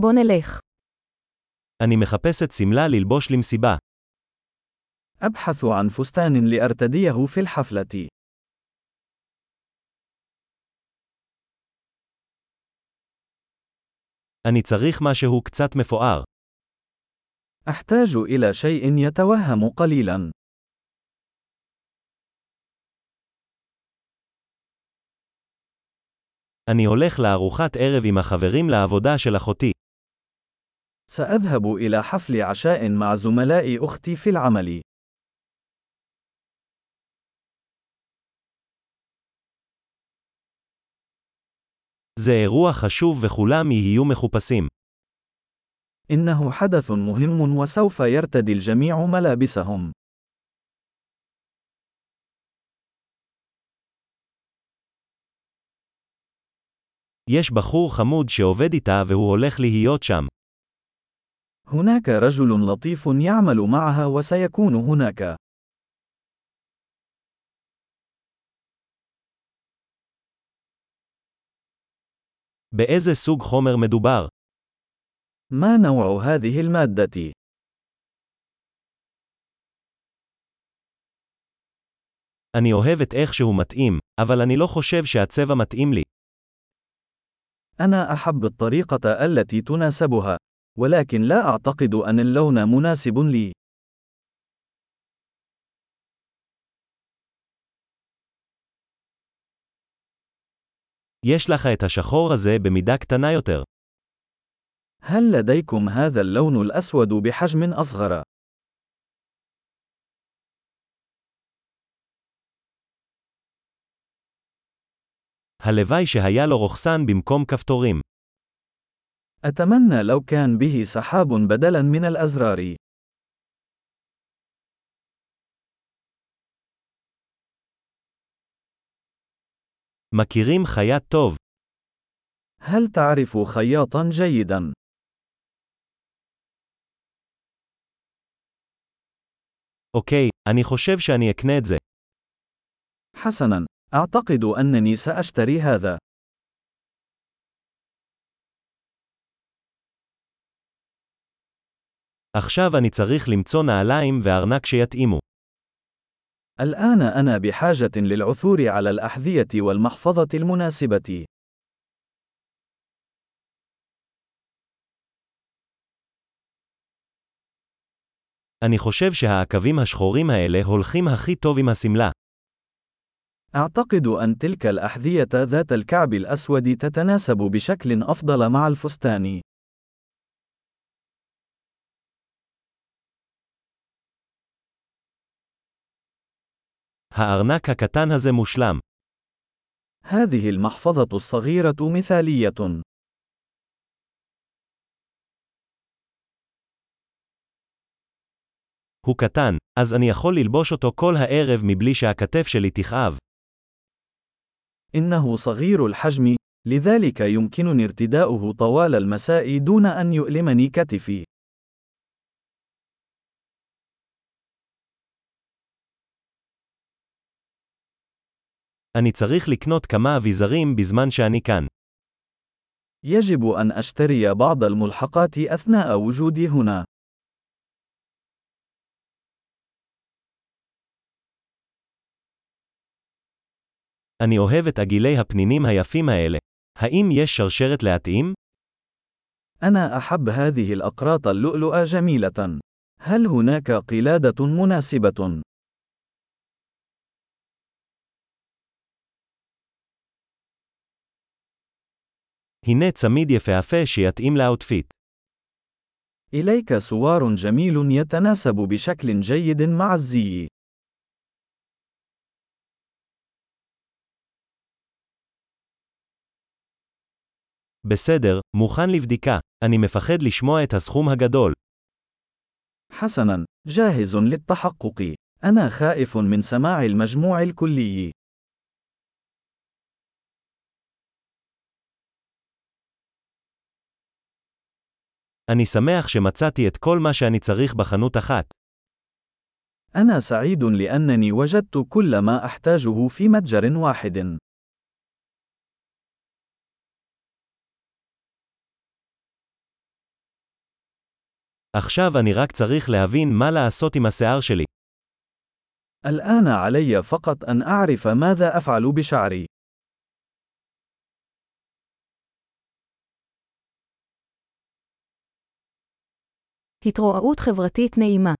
בוא נלך. אני מחפשת שמלה ללבוש למסיבה. أبحث عن فستان لأرتديه في الحفلة. אני צריך משהו קצת מפואר. أحتاج إلى شيء يتوهم قليلا. אני הולך לארוחת ערב עם החברים לעבודה של אחותי. سأذهب إلى حفل عشاء مع زملاء أختي في العمل. זה אירוע חשוב וכולם יהיו מחופשים. إنه حدث مهم وسوف يرتدي الجميع ملابسهم. יש בחור חמוד שעובד איתה והוא הולך להיות שם. هناك رجل لطيف يعمل معها وسيكون هناك. באיזה סוג חומר מדובר? ما نوع هذه المادة؟ אני אוהב את איך שהוא מתאים, אבל אני לא חושב שהצבע מתאים לי. أنا أحب الطريقة التي تناسبها، ولكن لا أعتقد أن اللون مناسب لي. יש לך את השחור הזה במידה קטנה יותר. هل لديكم هذا اللون الأسود بحجم أصغر؟ הלוואי שהיה לו רוכסן במקום כפתורים. أتمنى لو كان به سحاب بدلاً من الأزرار. מכירים חייט טוב. هل تعرف خياطاً جيداً؟ אוקיי, אני חושב שאני אקנה את זה. حسناً، أعتقد أنني سأشتري هذا. עכשיו אני צריך למצוא נעליים וארנק שיתאימו. الآن أنا بحاجة للعثور على الأحذية والمحفظة المناسبة. אני חושב שהעקבים השחורים האלה הולכים הכי טוב עם השמלה. أعتقد أن تلك الأحذية ذات الكعب الأسود تتناسب بشكل أفضل مع الفستان. הארנק הקטן הזה מושלם. هذه المحفظة الصغيرة مثالية. הוא קטן, אז אני יכול ללבוש אותו כל הערב מבלי שהכתף שלי תכאב. إنه صغير الحجم، لذلك يمكنني ارتداؤه طوال المساء دون أن يؤلمني كتفي. אני צריך לקנות כמה אביזרים בזמן שאני כאן. يجب أن أشتري بعض الملحقات أثناء وجودي هنا. אני אוהב את עגילי הפנינים היפים האלה. האם יש שרשרת להתאים? أنا أحب هذه الأقراط اللؤلؤة جميلة. هل هناك قلادة مناسبة؟ הנה צמיד יפהפה שיתאים לאוטפיט. إليك سوار جميل يتناسب بشكل جيد مع الزي. בסדר, מוכן לבדיקה. אני מפחד לשמוע את הסכום הגדול. حسناً، جاهز للتحقق. أنا خائف من سماع المجموع الكلي. אני שמח שמצאתי את כל מה שאני צריך בחנות אחת. أنا سعيد لأنني وجدت كل ما أحتاجه في متجر واحد. עכשיו אני רק צריך להבין מה לעשות עם השיער שלי. الآن علي فقط أن أعرف ماذا أفعل بشعري. התרועעות חברתית נעימה.